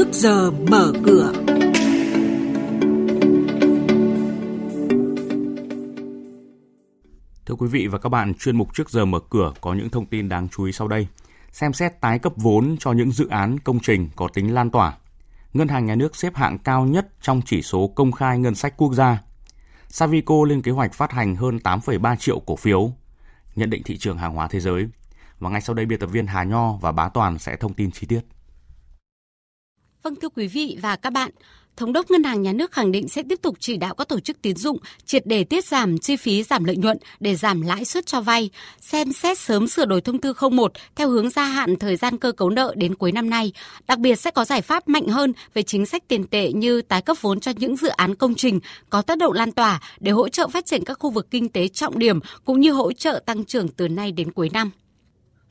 trước giờ mở cửa. Thưa quý vị và các bạn, chuyên mục trước giờ mở cửa có những thông tin đáng chú ý sau đây. Xem xét tái cấp vốn cho những dự án công trình có tính lan tỏa. Ngân hàng nhà nước xếp hạng cao nhất trong chỉ số công khai ngân sách quốc gia. Savico lên kế hoạch phát hành hơn 8,3 triệu cổ phiếu. Nhận định thị trường hàng hóa thế giới. Và ngay sau đây biên tập viên Hà Nho và Bá Toàn sẽ thông tin chi tiết. Vâng thưa quý vị và các bạn, Thống đốc Ngân hàng Nhà nước khẳng định sẽ tiếp tục chỉ đạo các tổ chức tín dụng triệt để tiết giảm chi phí giảm lợi nhuận để giảm lãi suất cho vay, xem xét sớm sửa đổi thông tư 01 theo hướng gia hạn thời gian cơ cấu nợ đến cuối năm nay. Đặc biệt sẽ có giải pháp mạnh hơn về chính sách tiền tệ như tái cấp vốn cho những dự án công trình có tác động lan tỏa để hỗ trợ phát triển các khu vực kinh tế trọng điểm cũng như hỗ trợ tăng trưởng từ nay đến cuối năm.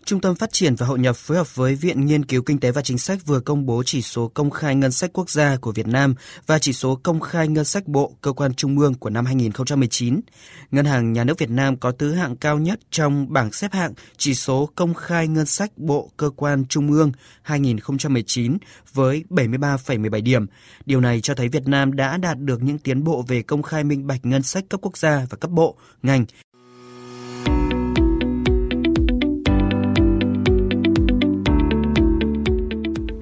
Trung tâm Phát triển và Hội nhập phối hợp với Viện Nghiên cứu Kinh tế và Chính sách vừa công bố chỉ số công khai ngân sách quốc gia của Việt Nam và chỉ số công khai ngân sách bộ cơ quan trung ương của năm 2019. Ngân hàng Nhà nước Việt Nam có thứ hạng cao nhất trong bảng xếp hạng chỉ số công khai ngân sách bộ cơ quan trung ương 2019 với 73,17 điểm. Điều này cho thấy Việt Nam đã đạt được những tiến bộ về công khai minh bạch ngân sách cấp quốc gia và cấp bộ, ngành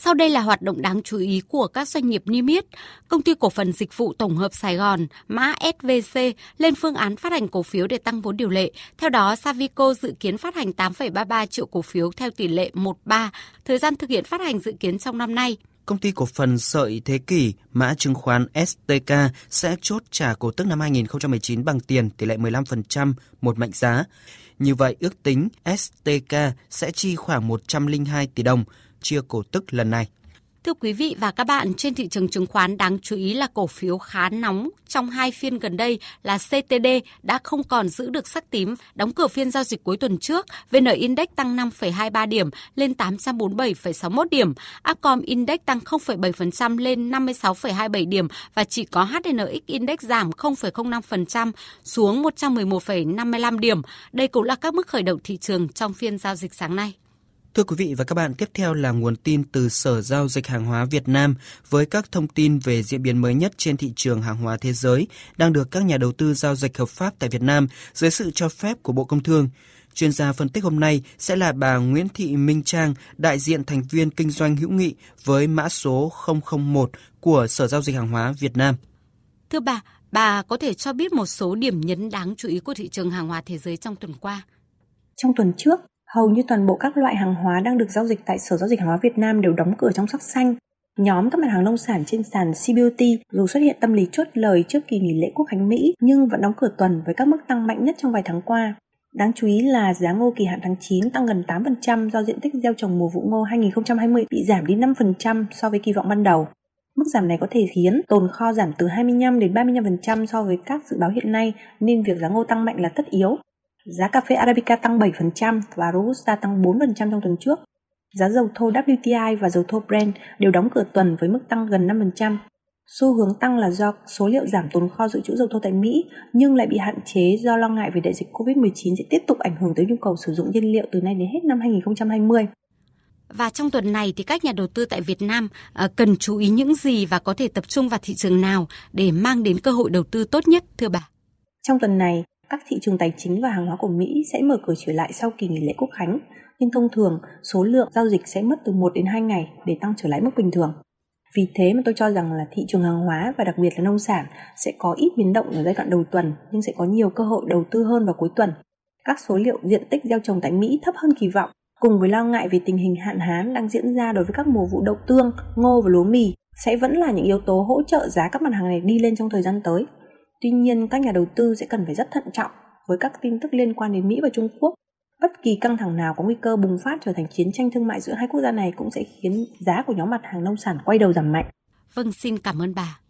Sau đây là hoạt động đáng chú ý của các doanh nghiệp niêm yết. Công ty cổ phần dịch vụ tổng hợp Sài Gòn, mã SVC, lên phương án phát hành cổ phiếu để tăng vốn điều lệ. Theo đó, Savico dự kiến phát hành 8,33 triệu cổ phiếu theo tỷ lệ 1-3. Thời gian thực hiện phát hành dự kiến trong năm nay. Công ty cổ phần Sợi Thế Kỷ, mã chứng khoán STK sẽ chốt trả cổ tức năm 2019 bằng tiền tỷ lệ 15% một mệnh giá. Như vậy, ước tính STK sẽ chi khoảng 102 tỷ đồng chia cổ tức lần này. Thưa quý vị và các bạn, trên thị trường chứng khoán đáng chú ý là cổ phiếu khá nóng trong hai phiên gần đây là CTD đã không còn giữ được sắc tím, đóng cửa phiên giao dịch cuối tuần trước, VN Index tăng 5,23 điểm lên 847,61 điểm, Upcom Index tăng 0,7% lên 56,27 điểm và chỉ có HNX Index giảm 0,05% xuống 111,55 điểm. Đây cũng là các mức khởi động thị trường trong phiên giao dịch sáng nay. Thưa quý vị và các bạn, tiếp theo là nguồn tin từ Sở Giao dịch Hàng hóa Việt Nam với các thông tin về diễn biến mới nhất trên thị trường hàng hóa thế giới đang được các nhà đầu tư giao dịch hợp pháp tại Việt Nam dưới sự cho phép của Bộ Công Thương. Chuyên gia phân tích hôm nay sẽ là bà Nguyễn Thị Minh Trang, đại diện thành viên kinh doanh hữu nghị với mã số 001 của Sở Giao dịch Hàng hóa Việt Nam. Thưa bà, bà có thể cho biết một số điểm nhấn đáng chú ý của thị trường hàng hóa thế giới trong tuần qua? Trong tuần trước, Hầu như toàn bộ các loại hàng hóa đang được giao dịch tại Sở Giao dịch Hàng hóa Việt Nam đều đóng cửa trong sắc xanh. Nhóm các mặt hàng nông sản trên sàn CBOT dù xuất hiện tâm lý chốt lời trước kỳ nghỉ lễ quốc khánh Mỹ, nhưng vẫn đóng cửa tuần với các mức tăng mạnh nhất trong vài tháng qua. Đáng chú ý là giá ngô kỳ hạn tháng 9 tăng gần 8% do diện tích gieo trồng mùa vụ ngô 2020 bị giảm đi 5% so với kỳ vọng ban đầu. Mức giảm này có thể khiến tồn kho giảm từ 25 đến 35% so với các dự báo hiện nay, nên việc giá ngô tăng mạnh là tất yếu. Giá cà phê Arabica tăng 7% và Robusta tăng 4% trong tuần trước. Giá dầu thô WTI và dầu thô Brent đều đóng cửa tuần với mức tăng gần 5%. Xu hướng tăng là do số liệu giảm tồn kho dự trữ dầu thô tại Mỹ nhưng lại bị hạn chế do lo ngại về đại dịch COVID-19 sẽ tiếp tục ảnh hưởng tới nhu cầu sử dụng nhiên liệu từ nay đến hết năm 2020. Và trong tuần này thì các nhà đầu tư tại Việt Nam uh, cần chú ý những gì và có thể tập trung vào thị trường nào để mang đến cơ hội đầu tư tốt nhất thưa bà? Trong tuần này, các thị trường tài chính và hàng hóa của Mỹ sẽ mở cửa trở lại sau kỳ nghỉ lễ quốc khánh, nhưng thông thường số lượng giao dịch sẽ mất từ 1 đến 2 ngày để tăng trở lại mức bình thường. Vì thế mà tôi cho rằng là thị trường hàng hóa và đặc biệt là nông sản sẽ có ít biến động ở giai đoạn đầu tuần nhưng sẽ có nhiều cơ hội đầu tư hơn vào cuối tuần. Các số liệu diện tích gieo trồng tại Mỹ thấp hơn kỳ vọng cùng với lo ngại về tình hình hạn hán đang diễn ra đối với các mùa vụ đậu tương, ngô và lúa mì sẽ vẫn là những yếu tố hỗ trợ giá các mặt hàng này đi lên trong thời gian tới. Tuy nhiên, các nhà đầu tư sẽ cần phải rất thận trọng với các tin tức liên quan đến Mỹ và Trung Quốc. Bất kỳ căng thẳng nào có nguy cơ bùng phát trở thành chiến tranh thương mại giữa hai quốc gia này cũng sẽ khiến giá của nhóm mặt hàng nông sản quay đầu giảm mạnh. Vâng, xin cảm ơn bà.